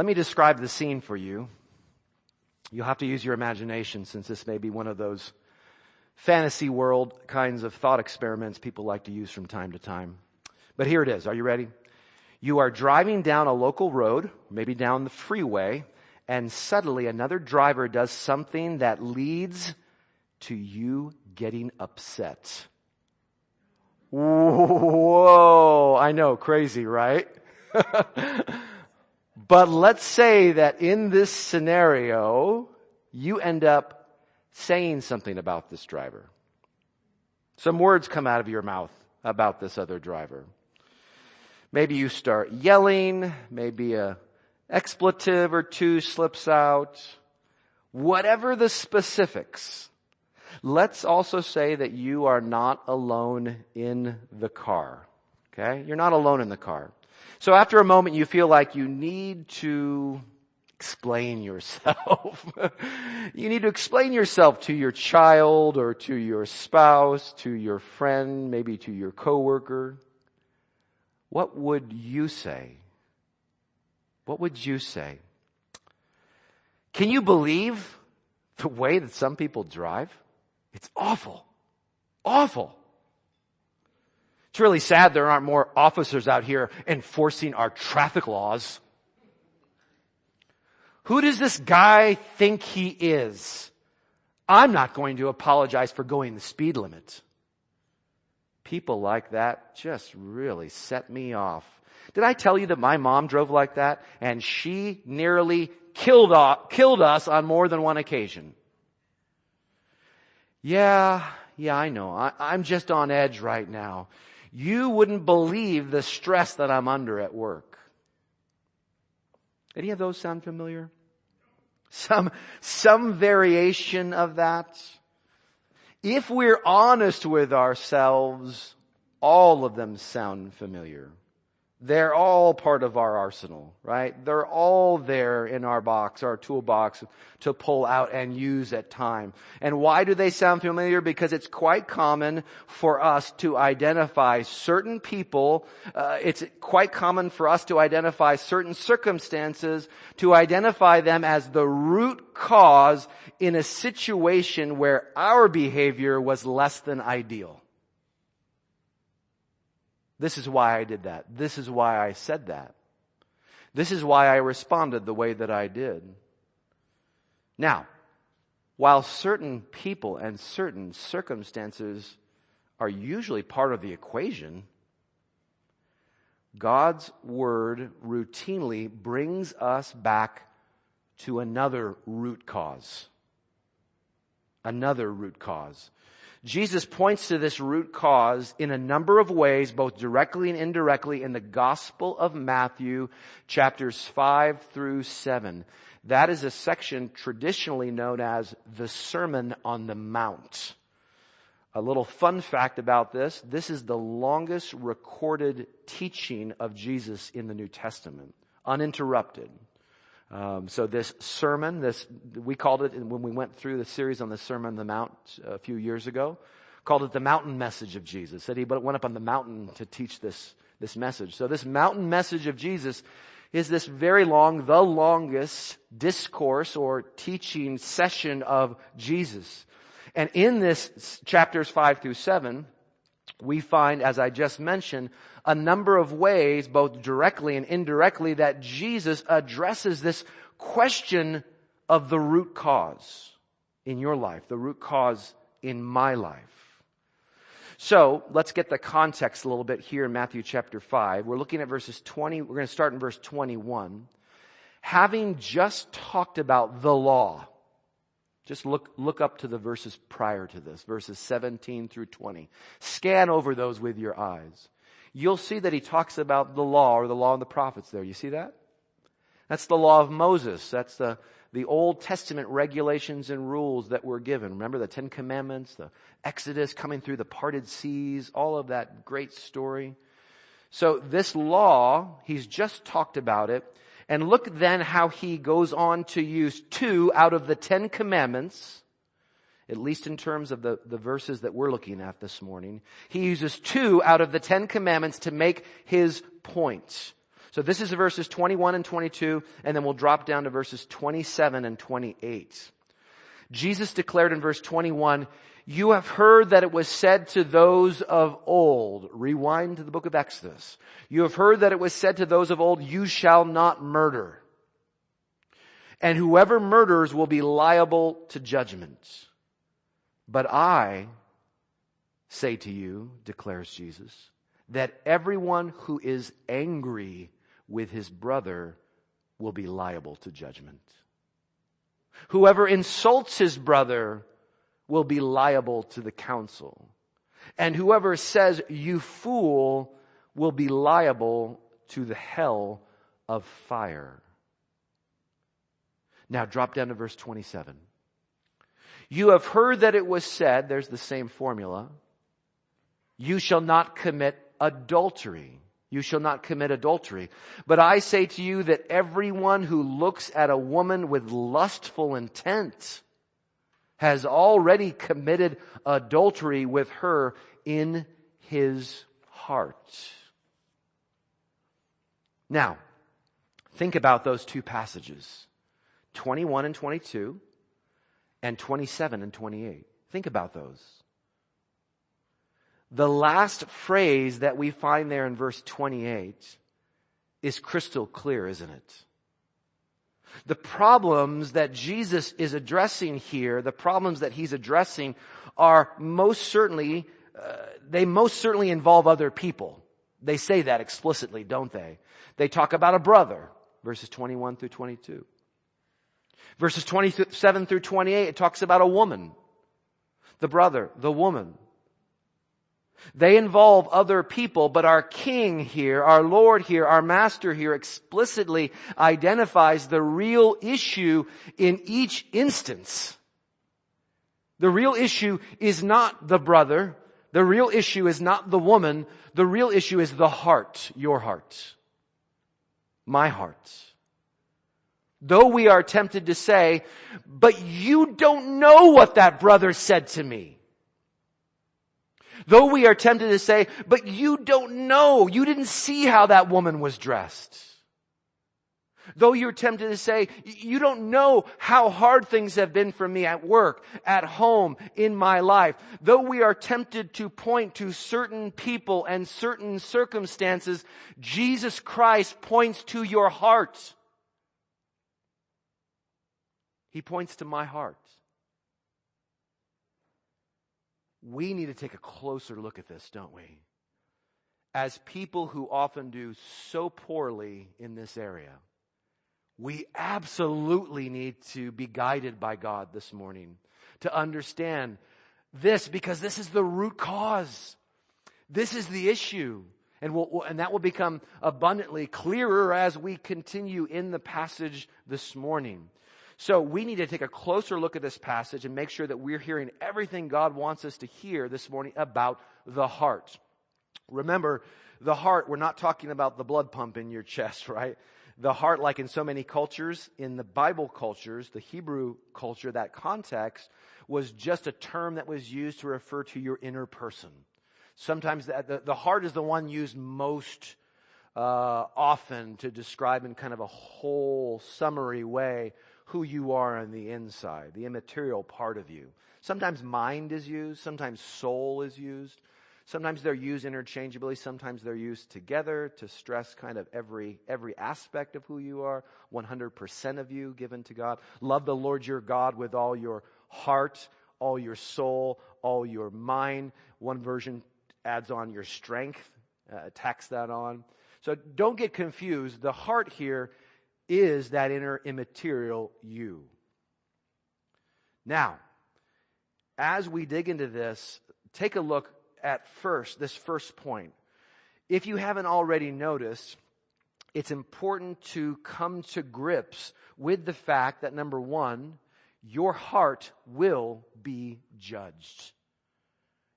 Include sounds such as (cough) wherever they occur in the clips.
Let me describe the scene for you. You'll have to use your imagination since this may be one of those fantasy world kinds of thought experiments people like to use from time to time. But here it is. Are you ready? You are driving down a local road, maybe down the freeway, and suddenly another driver does something that leads to you getting upset. Whoa, I know, crazy, right? (laughs) but let's say that in this scenario, you end up saying something about this driver. Some words come out of your mouth about this other driver. Maybe you start yelling, maybe a expletive or two slips out. Whatever the specifics, let's also say that you are not alone in the car. Okay? You're not alone in the car. So after a moment you feel like you need to explain yourself. (laughs) you need to explain yourself to your child or to your spouse, to your friend, maybe to your coworker. What would you say? What would you say? Can you believe the way that some people drive? It's awful. Awful. It's really sad there aren't more officers out here enforcing our traffic laws. Who does this guy think he is? I'm not going to apologize for going the speed limit. People like that just really set me off. Did I tell you that my mom drove like that and she nearly killed, off, killed us on more than one occasion? Yeah, yeah, I know. I, I'm just on edge right now. You wouldn't believe the stress that I'm under at work. Any of those sound familiar? Some, some variation of that? If we're honest with ourselves, all of them sound familiar. They're all part of our arsenal, right? They're all there in our box, our toolbox to pull out and use at time. And why do they sound familiar? Because it's quite common for us to identify certain people. Uh, it's quite common for us to identify certain circumstances, to identify them as the root cause in a situation where our behavior was less than ideal. This is why I did that. This is why I said that. This is why I responded the way that I did. Now, while certain people and certain circumstances are usually part of the equation, God's word routinely brings us back to another root cause. Another root cause. Jesus points to this root cause in a number of ways, both directly and indirectly in the Gospel of Matthew chapters 5 through 7. That is a section traditionally known as the Sermon on the Mount. A little fun fact about this, this is the longest recorded teaching of Jesus in the New Testament, uninterrupted. Um, so this sermon, this we called it when we went through the series on the Sermon on the Mount a few years ago, called it the mountain message of Jesus. Said he went up on the mountain to teach this this message. So this mountain message of Jesus is this very long, the longest discourse or teaching session of Jesus. And in this chapters five through seven, we find, as I just mentioned, a number of ways, both directly and indirectly, that Jesus addresses this question of the root cause in your life, the root cause in my life. So let's get the context a little bit here in Matthew chapter 5. We're looking at verses 20, we're going to start in verse 21. Having just talked about the law, just look, look up to the verses prior to this, verses 17 through 20. Scan over those with your eyes you'll see that he talks about the law or the law and the prophets there. You see that? That's the law of Moses. That's the, the Old Testament regulations and rules that were given. Remember the Ten Commandments, the Exodus coming through the parted seas, all of that great story. So this law, he's just talked about it. And look then how he goes on to use two out of the Ten Commandments at least in terms of the, the verses that we're looking at this morning. He uses two out of the Ten Commandments to make his point. So this is verses 21 and 22, and then we'll drop down to verses 27 and 28. Jesus declared in verse 21, you have heard that it was said to those of old, rewind to the book of Exodus. You have heard that it was said to those of old, you shall not murder. And whoever murders will be liable to judgment. But I say to you, declares Jesus, that everyone who is angry with his brother will be liable to judgment. Whoever insults his brother will be liable to the council. And whoever says, you fool, will be liable to the hell of fire. Now drop down to verse 27. You have heard that it was said, there's the same formula, you shall not commit adultery. You shall not commit adultery. But I say to you that everyone who looks at a woman with lustful intent has already committed adultery with her in his heart. Now, think about those two passages. 21 and 22 and 27 and 28. Think about those. The last phrase that we find there in verse 28 is crystal clear, isn't it? The problems that Jesus is addressing here, the problems that he's addressing are most certainly, uh, they most certainly involve other people. They say that explicitly, don't they? They talk about a brother, verses 21 through 22. Verses 27 through 28, it talks about a woman. The brother, the woman. They involve other people, but our King here, our Lord here, our Master here explicitly identifies the real issue in each instance. The real issue is not the brother. The real issue is not the woman. The real issue is the heart, your heart, my heart. Though we are tempted to say, but you don't know what that brother said to me. Though we are tempted to say, but you don't know, you didn't see how that woman was dressed. Though you're tempted to say, you don't know how hard things have been for me at work, at home, in my life. Though we are tempted to point to certain people and certain circumstances, Jesus Christ points to your heart. He points to my heart we need to take a closer look at this, don't we? As people who often do so poorly in this area, we absolutely need to be guided by God this morning to understand this because this is the root cause. This is the issue. And, we'll, and that will become abundantly clearer as we continue in the passage this morning. So we need to take a closer look at this passage and make sure that we're hearing everything God wants us to hear this morning about the heart. Remember, the heart, we're not talking about the blood pump in your chest, (laughs) right? The heart, like in so many cultures, in the Bible cultures, the Hebrew culture, that context was just a term that was used to refer to your inner person. Sometimes the, the, the heart is the one used most uh, often to describe in kind of a whole summary way who you are on the inside, the immaterial part of you. Sometimes mind is used, sometimes soul is used. Sometimes they're used interchangeably, sometimes they're used together to stress kind of every, every aspect of who you are, 100% of you given to God. Love the Lord your God with all your heart, all your soul, all your mind. One version adds on your strength, uh, tacks that on. So don't get confused. The heart here is that inner immaterial you. Now, as we dig into this, take a look at first, this first point. If you haven't already noticed, it's important to come to grips with the fact that number one, your heart will be judged.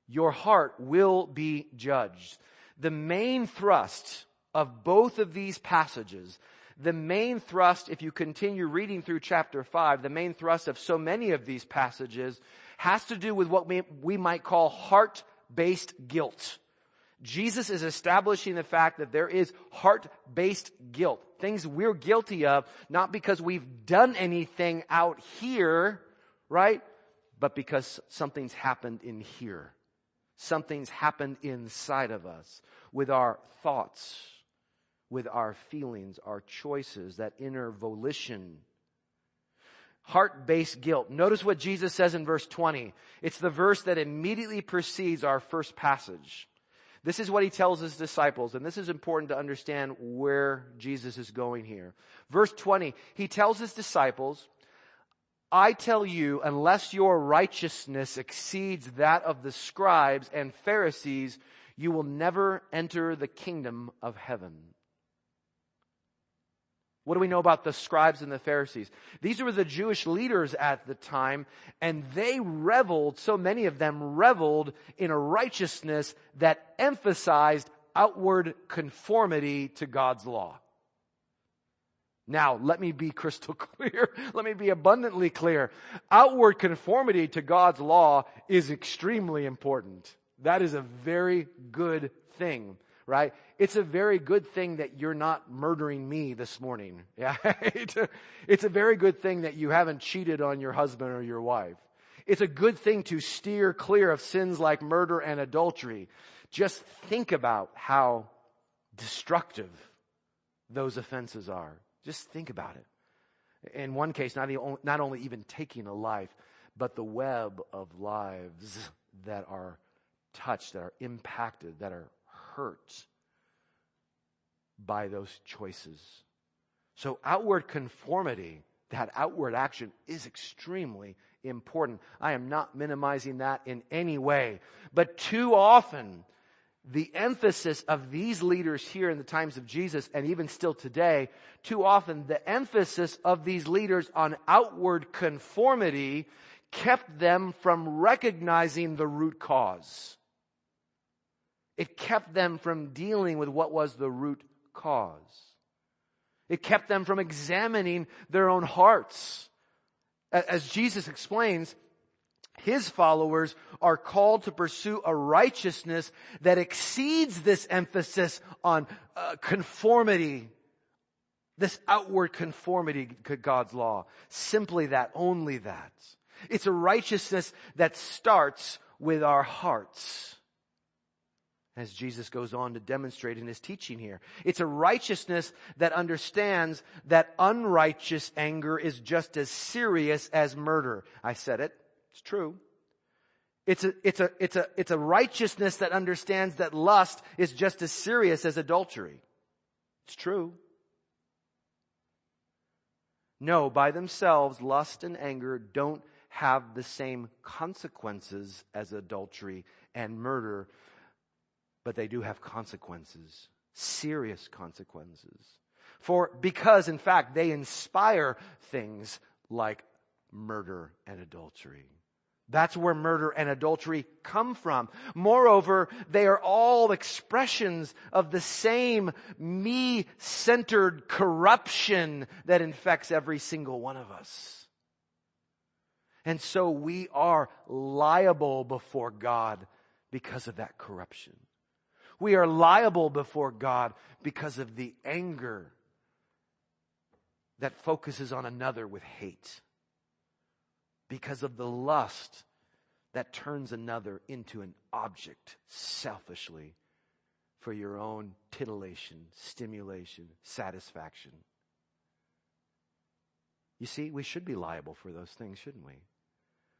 Your heart will be judged. The main thrust of both of these passages the main thrust, if you continue reading through chapter 5, the main thrust of so many of these passages has to do with what we, we might call heart-based guilt. Jesus is establishing the fact that there is heart-based guilt. Things we're guilty of, not because we've done anything out here, right? But because something's happened in here. Something's happened inside of us with our thoughts, with our feelings, our choices, that inner volition. Heart-based guilt. Notice what Jesus says in verse 20. It's the verse that immediately precedes our first passage. This is what he tells his disciples, and this is important to understand where Jesus is going here. Verse 20, he tells his disciples, I tell you, unless your righteousness exceeds that of the scribes and Pharisees, you will never enter the kingdom of heaven. What do we know about the scribes and the Pharisees? These were the Jewish leaders at the time, and they reveled, so many of them reveled in a righteousness that emphasized outward conformity to God's law. Now, let me be (laughs) crystal clear. let me be abundantly clear. Outward conformity to God's law is extremely important. That is a very good thing right? It's a very good thing that you're not murdering me this morning. (laughs) Yeah. it's a very good thing that you haven't cheated on your husband or your wife. It's a good thing to steer clear of sins like murder and adultery. Just think about how destructive those offenses are. Just think about it. In one case, not, not only even taking a life, but the web of lives that are touched, that are impacted, that are hurt by those choices. So outward conformity, that outward action is extremely important. I am not minimizing that in any way. But too often, the emphasis of these leaders here in the times of Jesus and even still today, too often the emphasis of these leaders on outward conformity kept them from recognizing the root cause. It kept them from dealing with what was the root cause. It kept them from examining their own hearts. As Jesus explains, his followers are called to pursue a righteousness that exceeds this emphasis on uh, conformity, this outward conformity to God's law. Simply that, only that. It's a righteousness that starts with our hearts as Jesus goes on to demonstrate in his teaching here. It's a righteousness that understands that unrighteous anger is just as serious as murder. I said it. It's true. It's a, it's a, it's a, it's a righteousness that understands that lust is just as serious as adultery. It's true. No, by themselves, lust and anger don't have the same consequences as adultery and murder but they do have consequences, serious consequences. For, because in fact they inspire things like murder and adultery. That's where murder and adultery come from. Moreover, they are all expressions of the same me-centered corruption that infects every single one of us. And so we are liable before God because of that corruption. We are liable before God because of the anger that focuses on another with hate. Because of the lust that turns another into an object selfishly for your own titillation, stimulation, satisfaction. You see, we should be liable for those things, shouldn't we?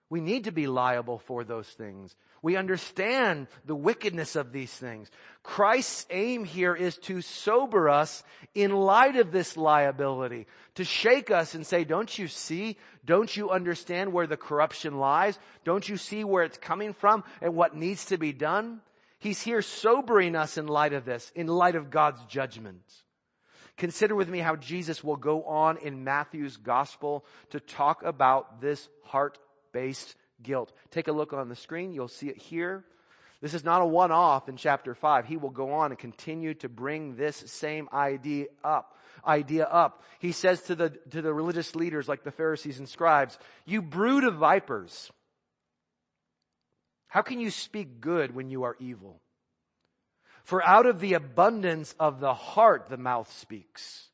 We need to be liable for those things. We understand the wickedness of these things. Christ's aim here is to sober us in light of this liability, to shake us and say, don't you see? Don't you understand where the corruption lies? Don't you see where it's coming from and what needs to be done? He's here sobering us in light of this, in light of God's judgment. Consider with me how Jesus will go on in Matthew's gospel to talk about this heart based guilt. Take a look on the screen. You'll see it here. This is not a one off in chapter 5. He will go on and continue to bring this same idea up. Idea up. He says to the, to the religious leaders like the Pharisees and scribes, you brood of vipers. How can you speak good when you are evil? For out of the abundance of the heart, the mouth speaks.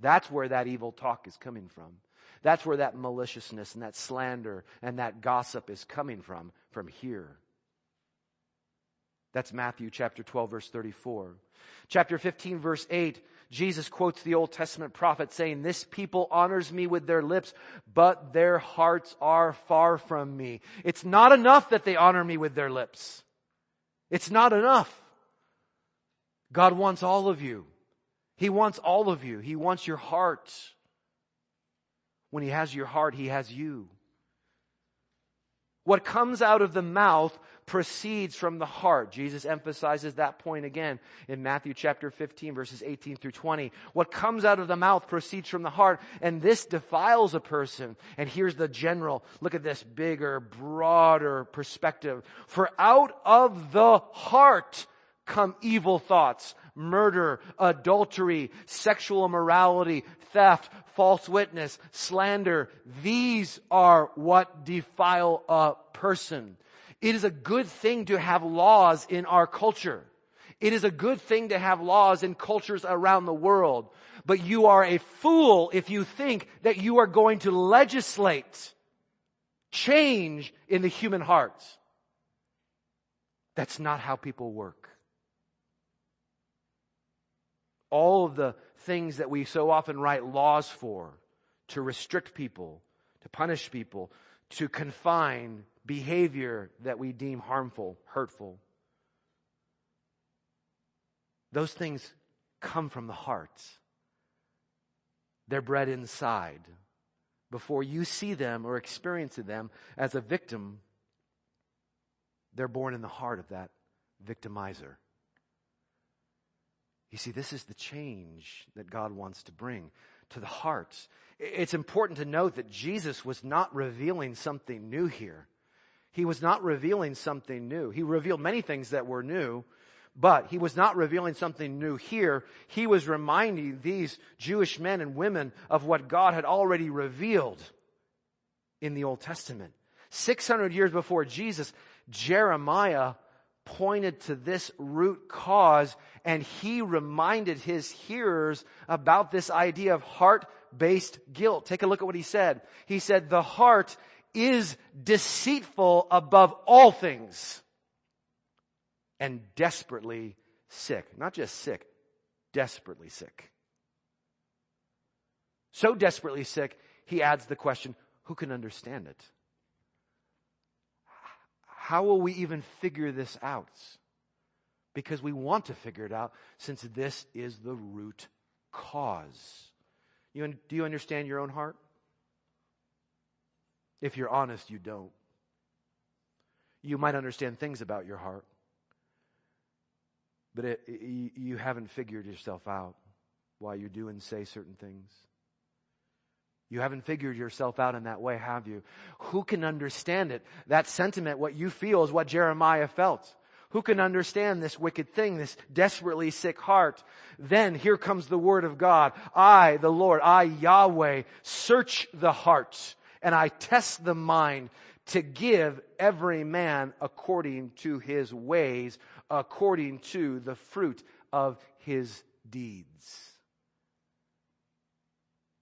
That's where that evil talk is coming from. That's where that maliciousness and that slander and that gossip is coming from, from here. That's Matthew chapter 12 verse 34. Chapter 15 verse 8, Jesus quotes the Old Testament prophet saying, this people honors me with their lips, but their hearts are far from me. It's not enough that they honor me with their lips. It's not enough. God wants all of you. He wants all of you. He wants your heart. When He has your heart, He has you. What comes out of the mouth proceeds from the heart. Jesus emphasizes that point again in Matthew chapter 15 verses 18 through 20. What comes out of the mouth proceeds from the heart and this defiles a person. And here's the general, look at this bigger, broader perspective. For out of the heart come evil thoughts, murder, adultery, sexual immorality, theft, false witness, slander. These are what defile a person. It is a good thing to have laws in our culture. It is a good thing to have laws in cultures around the world. But you are a fool if you think that you are going to legislate change in the human heart. That's not how people work all of the things that we so often write laws for to restrict people, to punish people, to confine behavior that we deem harmful, hurtful. Those things come from the heart. They're bred inside. Before you see them or experience them as a victim, they're born in the heart of that victimizer. You see, this is the change that God wants to bring to the hearts. It's important to note that Jesus was not revealing something new here. He was not revealing something new. He revealed many things that were new, but he was not revealing something new here. He was reminding these Jewish men and women of what God had already revealed in the Old Testament. 600 years before Jesus, Jeremiah pointed to this root cause and he reminded his hearers about this idea of heart-based guilt. Take a look at what he said. He said, the heart is deceitful above all things and desperately sick. Not just sick, desperately sick. So desperately sick, he adds the question, who can understand it? How will we even figure this out? Because we want to figure it out since this is the root cause. You, do you understand your own heart? If you're honest, you don't. You might understand things about your heart, but it, it, you haven't figured yourself out why you do and say certain things. You haven't figured yourself out in that way, have you? Who can understand it? That sentiment, what you feel is what Jeremiah felt. Who can understand this wicked thing, this desperately sick heart? Then here comes the word of God. I, the Lord, I, Yahweh, search the heart and I test the mind to give every man according to his ways, according to the fruit of his deeds.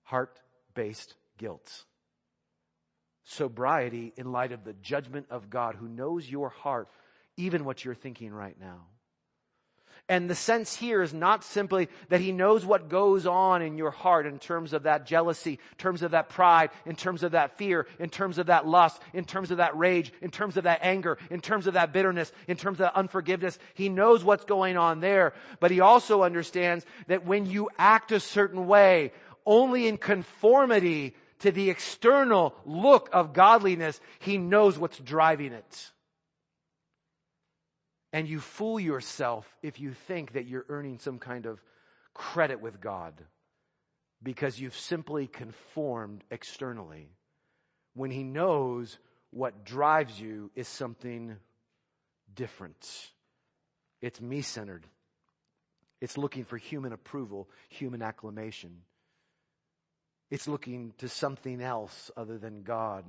Heart based guilt. Sobriety in light of the judgment of God who knows your heart, even what you're thinking right now. And the sense here is not simply that he knows what goes on in your heart in terms of that jealousy, in terms of that pride, in terms of that fear, in terms of that lust, in terms of that rage, in terms of that anger, in terms of that bitterness, in terms of that unforgiveness. He knows what's going on there, but he also understands that when you act a certain way, only in conformity to the external look of godliness, he knows what's driving it. And you fool yourself if you think that you're earning some kind of credit with God because you've simply conformed externally when he knows what drives you is something different. It's me centered. It's looking for human approval, human acclamation. It's looking to something else other than God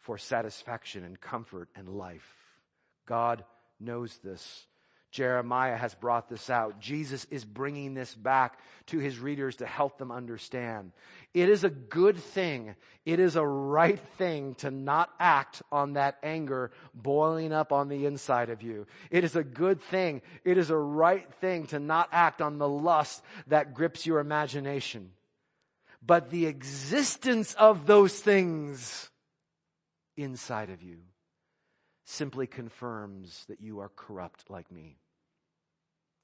for satisfaction and comfort and life. God knows this. Jeremiah has brought this out. Jesus is bringing this back to his readers to help them understand. It is a good thing. It is a right thing to not act on that anger boiling up on the inside of you. It is a good thing. It is a right thing to not act on the lust that grips your imagination. But the existence of those things inside of you simply confirms that you are corrupt like me.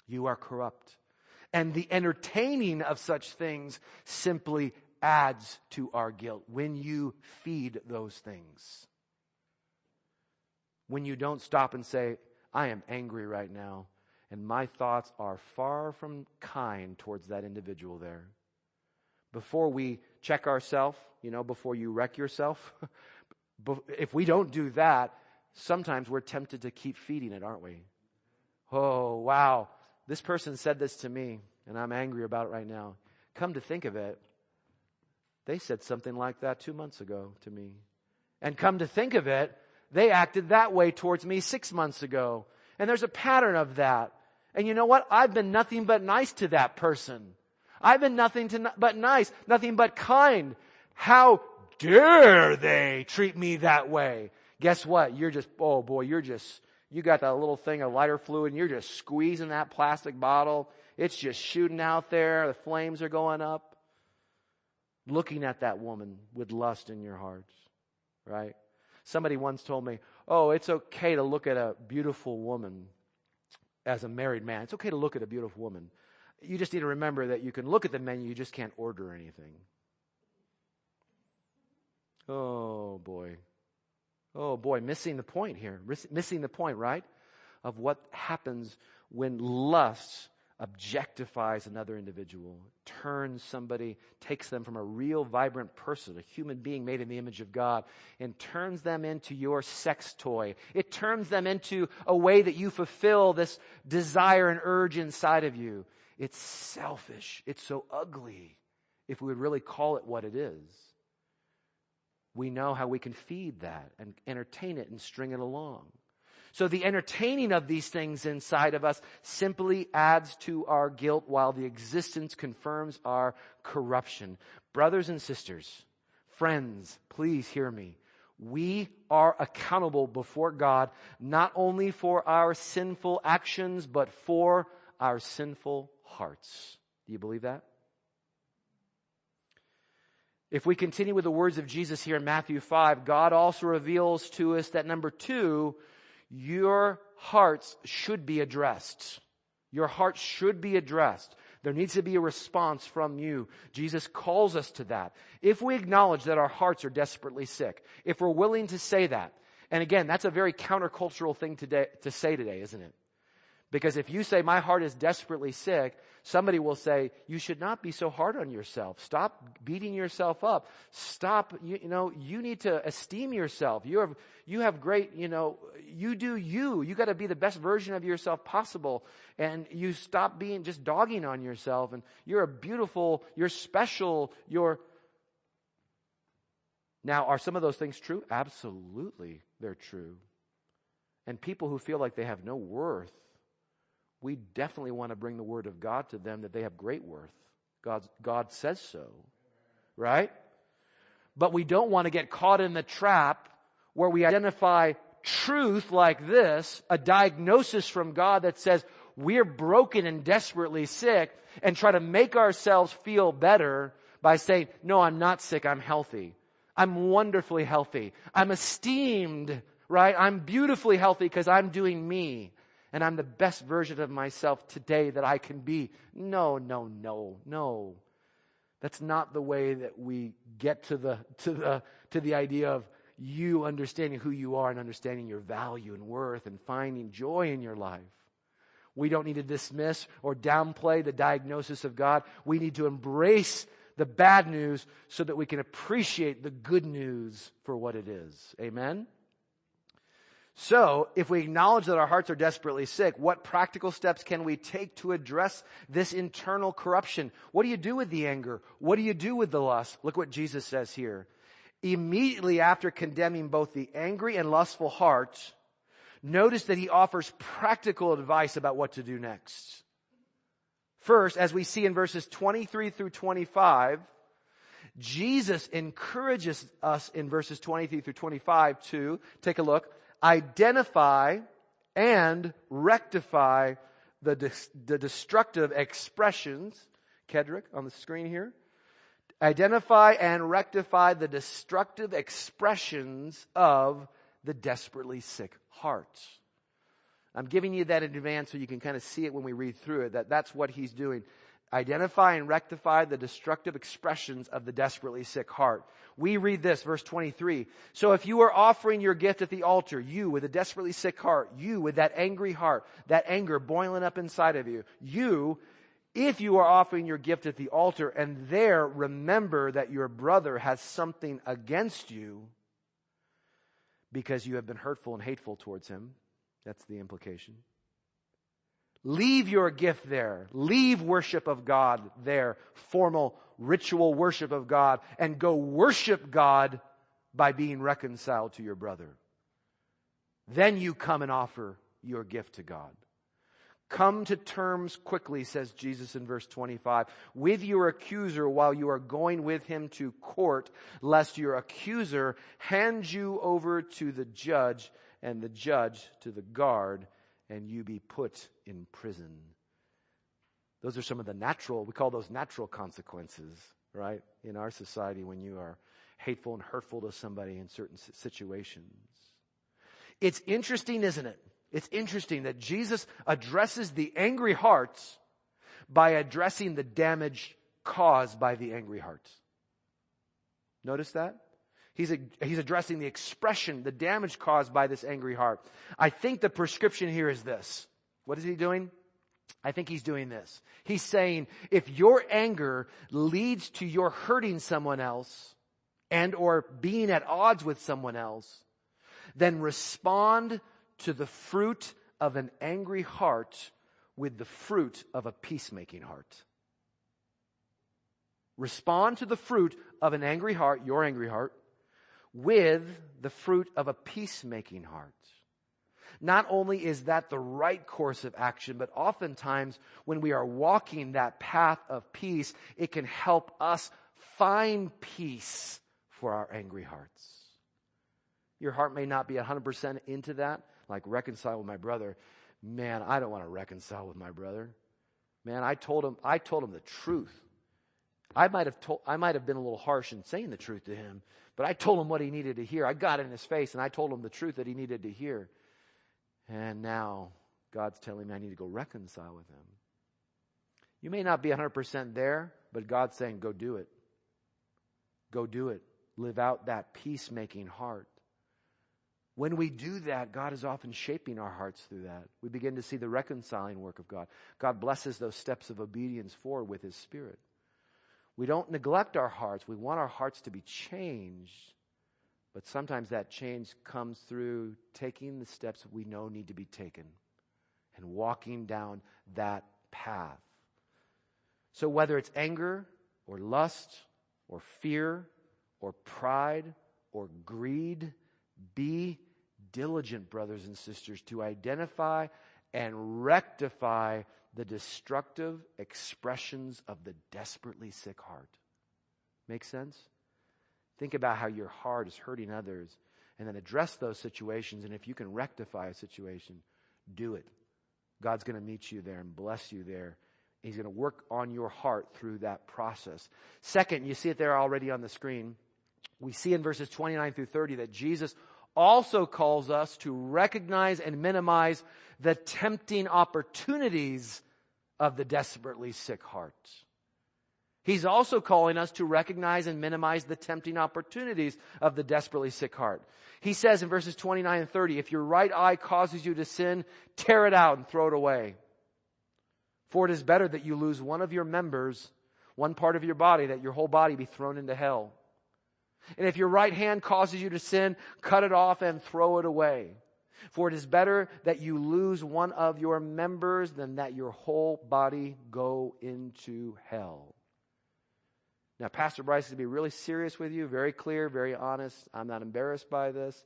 You are corrupt. And the entertaining of such things simply adds to our guilt when you feed those things. When you don't stop and say, I am angry right now, and my thoughts are far from kind towards that individual there. Before we check ourselves, you know, before you wreck yourself, (laughs) if we don't do that, sometimes we're tempted to keep feeding it, aren't we? Oh, wow. This person said this to me, and I'm angry about it right now. Come to think of it, they said something like that two months ago to me. And come to think of it, they acted that way towards me six months ago. And there's a pattern of that. And you know what? I've been nothing but nice to that person. I've been nothing to, but nice, nothing but kind. How dare they treat me that way? Guess what? You're just, oh boy, you're just, you got that little thing of lighter fluid and you're just squeezing that plastic bottle. It's just shooting out there. The flames are going up. Looking at that woman with lust in your hearts, right? Somebody once told me, oh, it's okay to look at a beautiful woman as a married man. It's okay to look at a beautiful woman. You just need to remember that you can look at the menu, you just can't order anything. Oh boy. Oh boy, missing the point here. Missing the point, right? Of what happens when lust objectifies another individual, turns somebody, takes them from a real vibrant person, a human being made in the image of God, and turns them into your sex toy. It turns them into a way that you fulfill this desire and urge inside of you. It's selfish. It's so ugly if we would really call it what it is we know how we can feed that and entertain it and string it along. So the entertaining of these things inside of us simply adds to our guilt while the existence confirms our corruption. Brothers and sisters, friends, please hear me. We are accountable before God not only for our sinful actions, but for our sinful hearts. Do you believe that? If we continue with the words of Jesus here in Matthew 5, God also reveals to us that number two, your hearts should be addressed. Your heart should be addressed. There needs to be a response from you. Jesus calls us to that. If we acknowledge that our hearts are desperately sick, if we're willing to say that, and again, that's a very countercultural thing today, to say today, isn't it? Because if you say, my heart is desperately sick, Somebody will say, you should not be so hard on yourself. Stop beating yourself up. Stop, you, you, know, you need to esteem yourself. You have, you have great, you know, you do you. You gotta be the best version of yourself possible. And you stop being just dogging on yourself and you're a beautiful, you're special, you're, now, are some of those things true? Absolutely, they're true. And people who feel like they have no worth we definitely want to bring the word of God to them that they have great worth. God, God says so. Right? But we don't want to get caught in the trap where we identify truth like this, a diagnosis from God that says we're broken and desperately sick and try to make ourselves feel better by saying, no, I'm not sick, I'm healthy. I'm wonderfully healthy. I'm esteemed, right? I'm beautifully healthy because I'm doing me and I'm the best version of myself today that I can be. No, no, no, no. That's not the way that we get to the, to the, to the idea of you understanding who you are and understanding your value and worth and finding joy in your life. We don't need to dismiss or downplay the diagnosis of God. We need to embrace the bad news so that we can appreciate the good news for what it is. Amen? So, if we acknowledge that our hearts are desperately sick, what practical steps can we take to address this internal corruption? What do you do with the anger? What do you do with the lust? Look what Jesus says here. Immediately after condemning both the angry and lustful hearts, Notice that he offers practical advice about what to do next. First, as we see in verses 23 through 25, Jesus encourages us in verses 23 through 25 to, take a look, identify and rectify the, the destructive expressions, Kedrick on the screen here, identify and rectify the destructive expressions of the desperately sick heart. I'm giving you that in advance so you can kind of see it when we read through it, that that's what he's doing. Identify and rectify the destructive expressions of the desperately sick heart. We read this, verse 23. So if you are offering your gift at the altar, you with a desperately sick heart, you with that angry heart, that anger boiling up inside of you, you, if you are offering your gift at the altar and there remember that your brother has something against you because you have been hurtful and hateful towards him, that's the implication. Leave your gift there. Leave worship of God there. Formal ritual worship of God and go worship God by being reconciled to your brother. Then you come and offer your gift to God. Come to terms quickly, says Jesus in verse 25, with your accuser while you are going with him to court, lest your accuser hand you over to the judge and the judge to the guard and you be put in prison. Those are some of the natural, we call those natural consequences, right? In our society when you are hateful and hurtful to somebody in certain situations. It's interesting, isn't it? It's interesting that Jesus addresses the angry hearts by addressing the damage caused by the angry hearts. Notice that? He's, a, he's addressing the expression, the damage caused by this angry heart. I think the prescription here is this. What is he doing? I think he's doing this. He's saying, if your anger leads to your hurting someone else and or being at odds with someone else, then respond to the fruit of an angry heart with the fruit of a peacemaking heart. Respond to the fruit of an angry heart, your angry heart, with the fruit of a peacemaking heart. Not only is that the right course of action, but oftentimes when we are walking that path of peace, it can help us find peace for our angry hearts. Your heart may not be 100% into that, like reconcile with my brother. Man, I don't want to reconcile with my brother. Man, I told him, I told him the truth. I might have told, I might have been a little harsh in saying the truth to him, but I told him what he needed to hear. I got in his face and I told him the truth that he needed to hear. And now God's telling me I need to go reconcile with him. You may not be 100% there, but God's saying, go do it. Go do it. Live out that peacemaking heart. When we do that, God is often shaping our hearts through that. We begin to see the reconciling work of God. God blesses those steps of obedience forward with His Spirit. We don't neglect our hearts. We want our hearts to be changed. But sometimes that change comes through taking the steps we know need to be taken and walking down that path. So whether it's anger or lust or fear or pride or greed, be diligent, brothers and sisters, to identify and rectify the destructive expressions of the desperately sick heart. Make sense? Think about how your heart is hurting others and then address those situations. And if you can rectify a situation, do it. God's going to meet you there and bless you there. He's going to work on your heart through that process. Second, you see it there already on the screen. We see in verses 29 through 30 that Jesus also calls us to recognize and minimize the tempting opportunities of the desperately sick heart. He's also calling us to recognize and minimize the tempting opportunities of the desperately sick heart. He says in verses 29 and 30, if your right eye causes you to sin, tear it out and throw it away. For it is better that you lose one of your members, one part of your body, that your whole body be thrown into hell. And if your right hand causes you to sin, cut it off and throw it away. For it is better that you lose one of your members than that your whole body go into hell. Now, Pastor Bryce is to be really serious with you, very clear, very honest. I'm not embarrassed by this.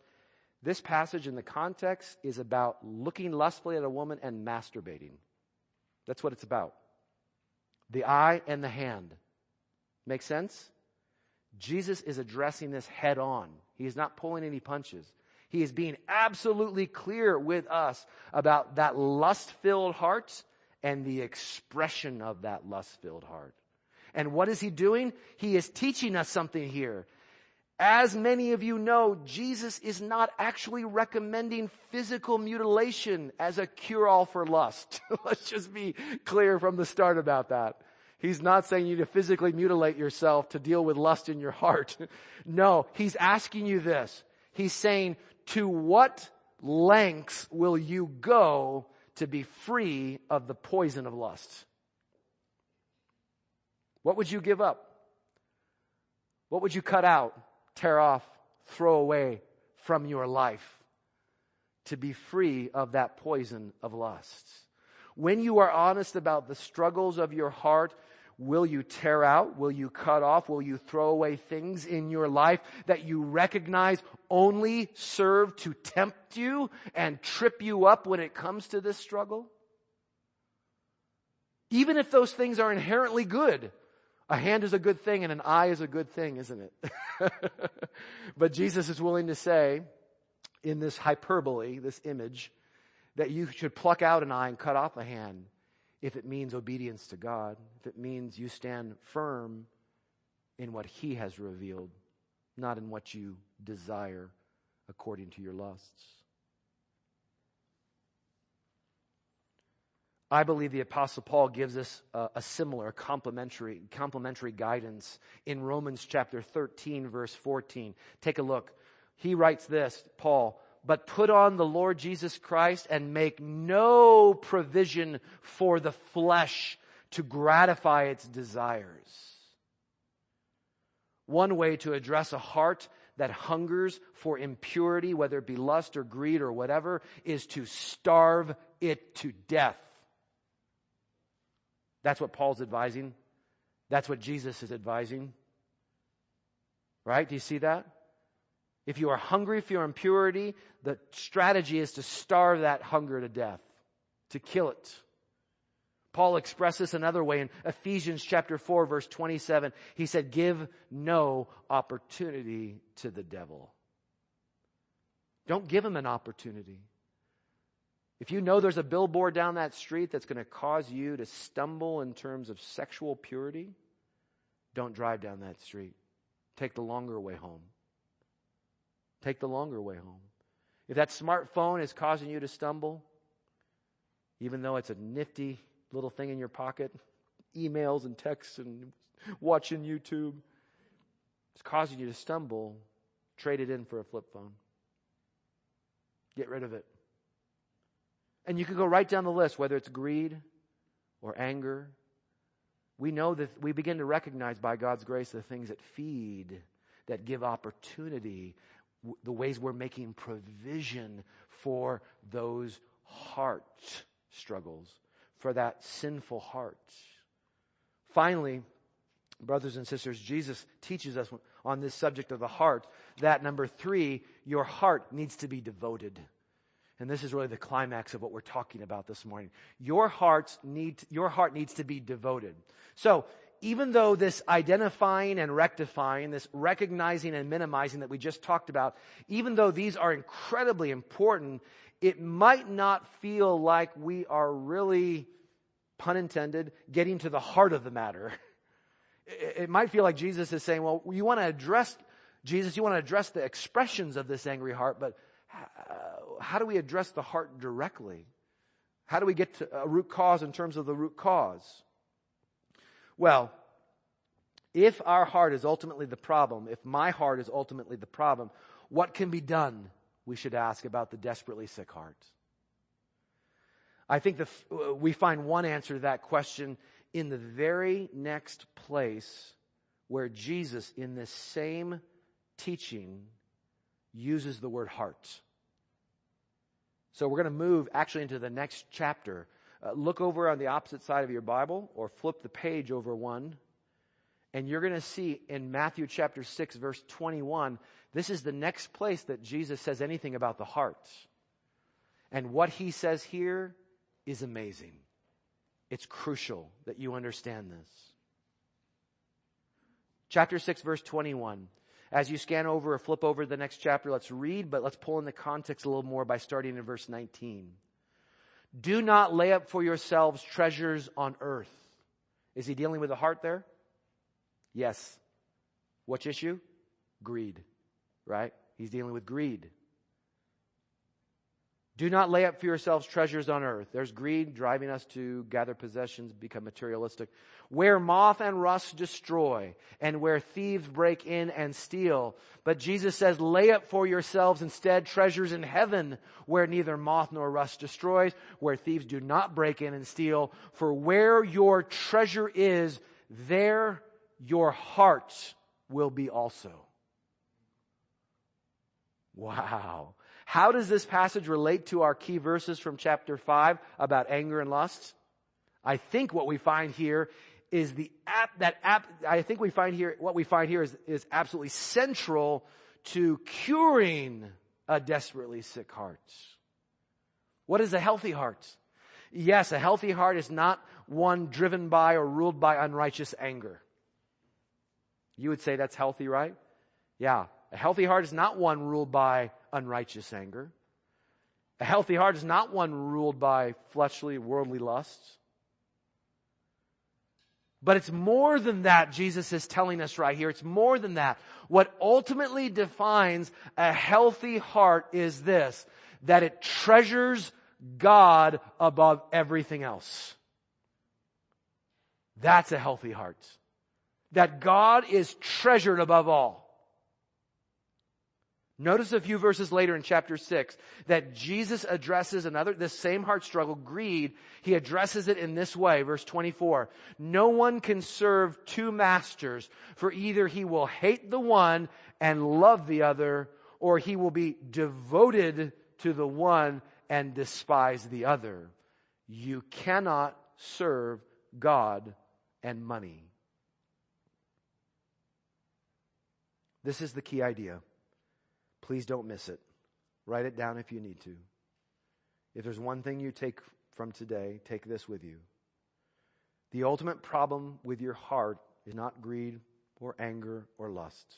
This passage in the context is about looking lustfully at a woman and masturbating. That's what it's about. The eye and the hand. Make sense? Jesus is addressing this head on. He is not pulling any punches. He is being absolutely clear with us about that lust filled heart and the expression of that lust filled heart. And what is he doing? He is teaching us something here. As many of you know, Jesus is not actually recommending physical mutilation as a cure-all for lust. (laughs) Let's just be clear from the start about that. He's not saying you to physically mutilate yourself to deal with lust in your heart. (laughs) no, he's asking you this. He's saying, to what lengths will you go to be free of the poison of lust? What would you give up? What would you cut out, tear off, throw away from your life to be free of that poison of lust? When you are honest about the struggles of your heart, Will you tear out? Will you cut off? Will you throw away things in your life that you recognize only serve to tempt you and trip you up when it comes to this struggle? Even if those things are inherently good. A hand is a good thing and an eye is a good thing, isn't it? (laughs) but Jesus is willing to say in this hyperbole, this image, that you should pluck out an eye and cut off a hand if it means obedience to God, if it means you stand firm in what He has revealed, not in what you desire according to your lusts. I believe the apostle Paul gives us a, a similar complementary, complementary guidance in Romans chapter 13 verse 14. Take a look. He writes this, Paul, but put on the Lord Jesus Christ and make no provision for the flesh to gratify its desires. One way to address a heart that hungers for impurity, whether it be lust or greed or whatever, is to starve it to death. That's what Paul's advising. That's what Jesus is advising. Right? Do you see that? If you are hungry for your impurity, the strategy is to starve that hunger to death, to kill it. Paul expresses another way in Ephesians chapter 4 verse 27. He said, give no opportunity to the devil. Don't give him an opportunity. If you know there's a billboard down that street that's going to cause you to stumble in terms of sexual purity, don't drive down that street. Take the longer way home. Take the longer way home. If that smartphone is causing you to stumble, even though it's a nifty little thing in your pocket, emails and texts and watching YouTube, it's causing you to stumble, trade it in for a flip phone. Get rid of it. And you can go right down the list, whether it's greed or anger. We know that we begin to recognize by God's grace the things that feed, that give opportunity, the ways we're making provision for those heart struggles, for that sinful heart. Finally, brothers and sisters, Jesus teaches us on this subject of the heart that number three, your heart needs to be devoted. And this is really the climax of what we're talking about this morning. Your hearts need, your heart needs to be devoted. So, even though this identifying and rectifying, this recognizing and minimizing that we just talked about, even though these are incredibly important, it might not feel like we are really, pun intended, getting to the heart of the matter. It might feel like Jesus is saying, well, you want to address, Jesus, you want to address the expressions of this angry heart, but how do we address the heart directly? How do we get to a root cause in terms of the root cause? Well, if our heart is ultimately the problem, if my heart is ultimately the problem, what can be done? We should ask about the desperately sick heart. I think the, uh, we find one answer to that question in the very next place where Jesus, in this same teaching, uses the word heart. So we're going to move actually into the next chapter uh, look over on the opposite side of your Bible or flip the page over one And you're going to see in Matthew chapter 6 verse 21, this is the next place that Jesus says anything about the heart. And what he says here is amazing. It's crucial that you understand this. Chapter 6 verse 21. As you scan over or flip over the next chapter, let's read, but let's pull in the context a little more by starting in verse 19. Do not lay up for yourselves treasures on earth. Is he dealing with the heart there? Yes. Which issue? Greed, right? He's dealing with greed. Do not lay up for yourselves treasures on earth. There's greed driving us to gather possessions, become materialistic. Where moth and rust destroy, and where thieves break in and steal. But Jesus says, lay up for yourselves instead treasures in heaven, where neither moth nor rust destroys, where thieves do not break in and steal. For where your treasure is, there your heart will be also. Wow. How does this passage relate to our key verses from chapter 5 about anger and lust? I think what we find here is the app, that app, I think we find here, what we find here is, is absolutely central to curing a desperately sick heart. What is a healthy heart? Yes, a healthy heart is not one driven by or ruled by unrighteous anger. You would say that's healthy, right? Yeah. A healthy heart is not one ruled by unrighteous anger. A healthy heart is not one ruled by fleshly, worldly lusts. But it's more than that, Jesus is telling us right here. It's more than that. What ultimately defines a healthy heart is this, that it treasures God above everything else. That's a healthy heart that God is treasured above all. Notice a few verses later in chapter 6 that Jesus addresses another, this same heart struggle, greed. He addresses it in this way, verse 24. No one can serve two masters, for either he will hate the one and love the other, or he will be devoted to the one and despise the other. You cannot serve God and money. This is the key idea. Please don't miss it. Write it down if you need to. If there's one thing you take from today, take this with you. The ultimate problem with your heart is not greed or anger or lust.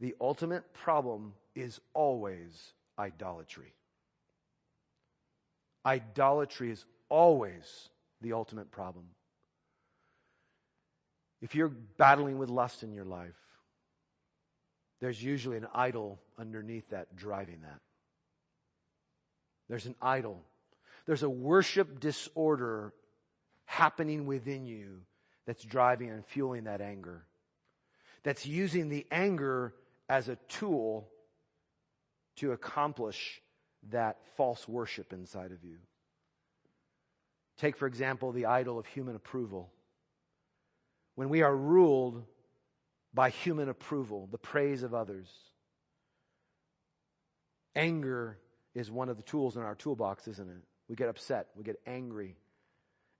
The ultimate problem is always idolatry. Idolatry is always the ultimate problem. If you're battling with lust in your life, there's usually an idol underneath that driving that. There's an idol. There's a worship disorder happening within you that's driving and fueling that anger. That's using the anger as a tool to accomplish that false worship inside of you. Take, for example, the idol of human approval. When we are ruled by human approval, the praise of others. Anger is one of the tools in our toolbox, isn't it? We get upset, we get angry.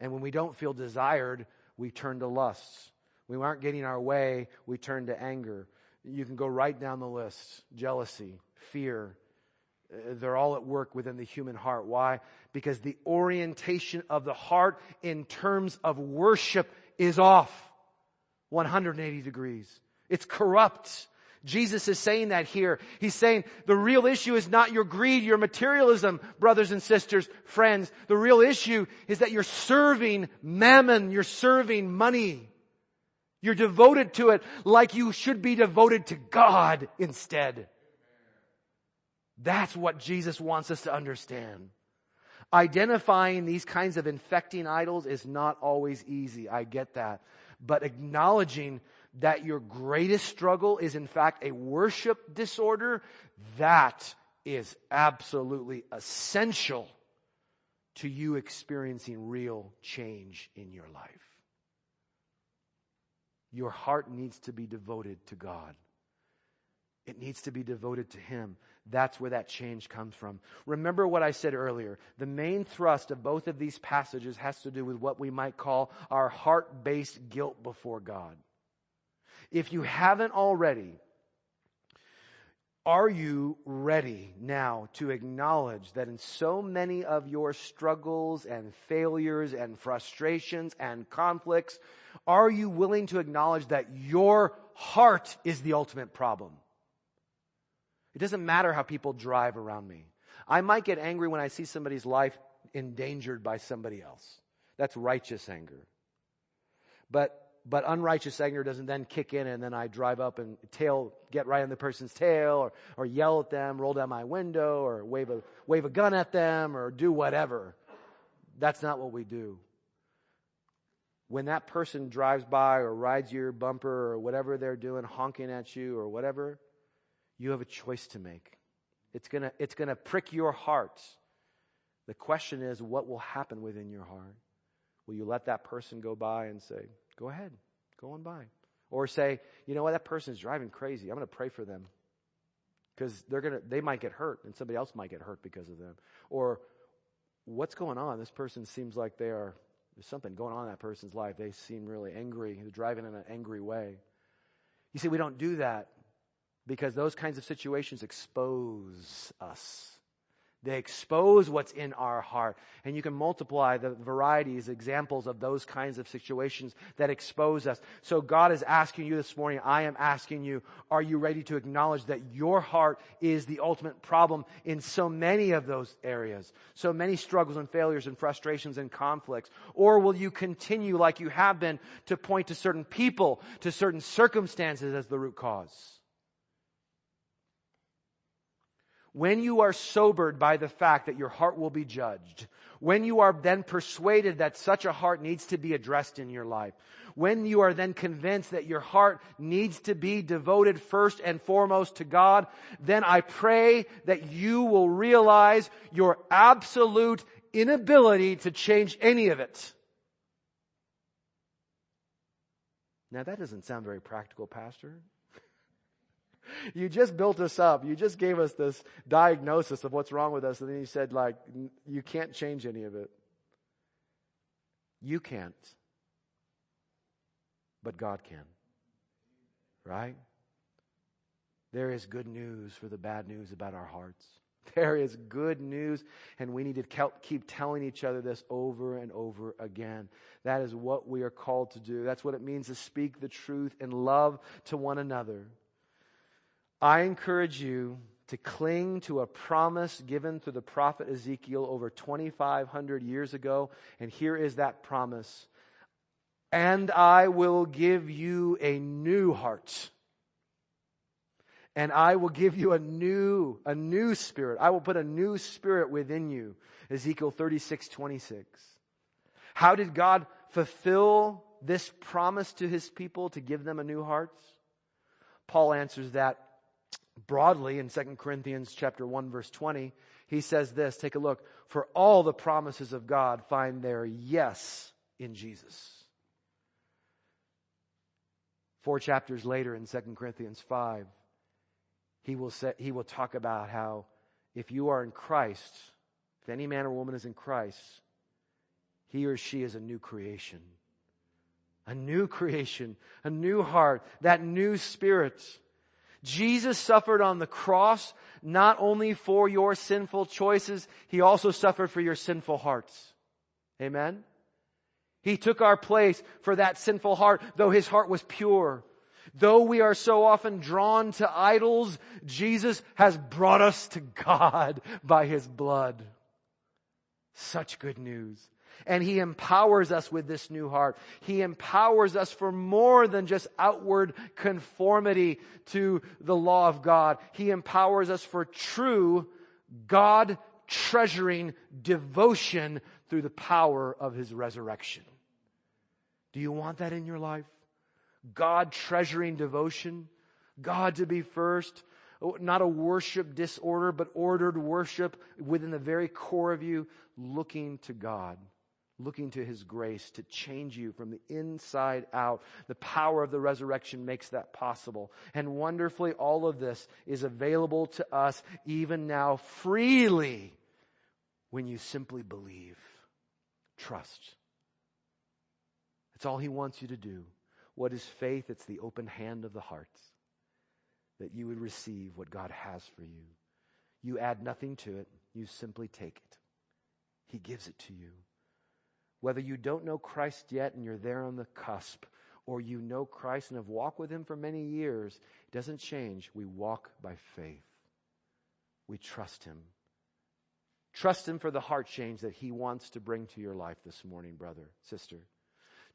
And when we don't feel desired, we turn to lusts. We aren't getting our way, we turn to anger. You can go right down the list jealousy, fear. Uh, they're all at work within the human heart. Why? Because the orientation of the heart in terms of worship is off 180 degrees. It's corrupt. Jesus is saying that here. He's saying the real issue is not your greed, your materialism, brothers and sisters, friends. The real issue is that you're serving mammon, you're serving money. You're devoted to it like you should be devoted to God instead. That's what Jesus wants us to understand. Identifying these kinds of infecting idols is not always easy. I get that. But acknowledging that your greatest struggle is in fact a worship disorder, that is absolutely essential to you experiencing real change in your life. Your heart needs to be devoted to God. It needs to be devoted to Him. That's where that change comes from. Remember what I said earlier. The main thrust of both of these passages has to do with what we might call our heart based guilt before God. If you haven't already, are you ready now to acknowledge that in so many of your struggles and failures and frustrations and conflicts, are you willing to acknowledge that your heart is the ultimate problem? It doesn't matter how people drive around me. I might get angry when I see somebody's life endangered by somebody else. That's righteous anger. But but unrighteous anger doesn't then kick in and then I drive up and tail, get right on the person's tail or, or yell at them, roll down my window or wave a, wave a gun at them or do whatever. That's not what we do. When that person drives by or rides your bumper or whatever they're doing, honking at you or whatever, you have a choice to make. It's gonna, it's gonna prick your heart. The question is, what will happen within your heart? Will you let that person go by and say, Go ahead. Go on by. Or say, you know what, that person is driving crazy. I'm going to pray for them. Because they're going to, they might get hurt and somebody else might get hurt because of them. Or what's going on? This person seems like they are, there's something going on in that person's life. They seem really angry. They're driving in an angry way. You see, we don't do that because those kinds of situations expose us. They expose what's in our heart. And you can multiply the varieties, examples of those kinds of situations that expose us. So God is asking you this morning, I am asking you, are you ready to acknowledge that your heart is the ultimate problem in so many of those areas? So many struggles and failures and frustrations and conflicts. Or will you continue like you have been to point to certain people, to certain circumstances as the root cause? When you are sobered by the fact that your heart will be judged, when you are then persuaded that such a heart needs to be addressed in your life, when you are then convinced that your heart needs to be devoted first and foremost to God, then I pray that you will realize your absolute inability to change any of it. Now that doesn't sound very practical, Pastor. (laughs) you just built us up. You just gave us this diagnosis of what's wrong with us. And then you said like, you can't change any of it. You can't. But God can. Right? There is good news for the bad news about our hearts. (laughs) There is good news, and we need to keep telling each other this over and over again. That is what we are called to do. That's what it means to speak the truth in love to one another. I encourage you to cling to a promise given through the prophet Ezekiel over 2,500 years ago. And here is that promise. And I will give you a new heart. And I will give you a new, a new spirit. I will put a new spirit within you. Ezekiel 36, 26. How did God fulfill this promise to his people to give them a new heart? Paul answers that broadly in 2 Corinthians chapter 1 verse 20, he says this, take a look, for all the promises of God find their yes in Jesus. Four chapters later in 2 Corinthians 5, he will say, he will talk about how if you are in Christ, if any man or woman is in Christ, he or she is a new creation. A new (laughs) creation, a new heart, that new spirit. Jesus suffered on the cross not only for your sinful choices, He also suffered for your sinful hearts. Amen? He took our place for that sinful heart, though His heart was pure. Though we are so often drawn to idols, Jesus has brought us to (laughs) God by His blood. Such good news. And He empowers us with this new heart. He empowers us for more than just outward conformity to the law of God. He empowers us for true God treasuring devotion through the power of His resurrection. Do you want that in your life? God treasuring devotion? God to be first? Not a worship disorder, but ordered worship within the very core of you, looking to God looking to his grace to change you from the inside out. The power of the resurrection makes that possible. And wonderfully, all of this is available to us even now freely when you simply believe. Trust. That's all he wants you to do. What is faith? It's the open hand of the heart that you would receive what God has for you. You add nothing to it. You simply take it. He gives it to you. Whether you don't know Christ yet and you're there on the cusp, or you know Christ and have walked with Him for many years, it doesn't change. We walk by faith. We trust Him. Trust Him for the heart change that He wants to bring to your life this morning, brother, sister.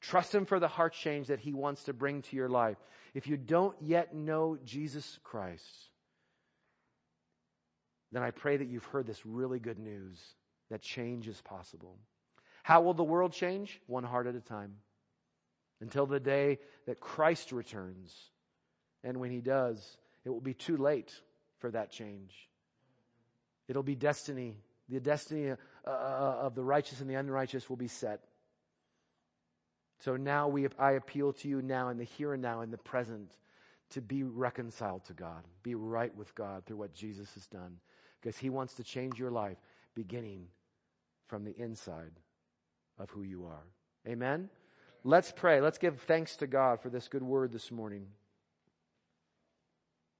Trust Him for the heart change that He wants to bring to your life. If you don't yet know Jesus Christ, then I pray that you've heard this really good news that change is possible. How will the world change? One heart at a time. Until the day that Christ returns. And when He does, it will be too late for that change. It'll be destiny. The destiny uh, uh of the righteous and the unrighteous will be set. So now we, I appeal to you now in the here and now, in the present, to be reconciled to God, be right with God through what Jesus has done. Because He wants to change your life beginning from the inside of who you are. Amen? Let's pray. Let's give thanks to God for this good word this morning.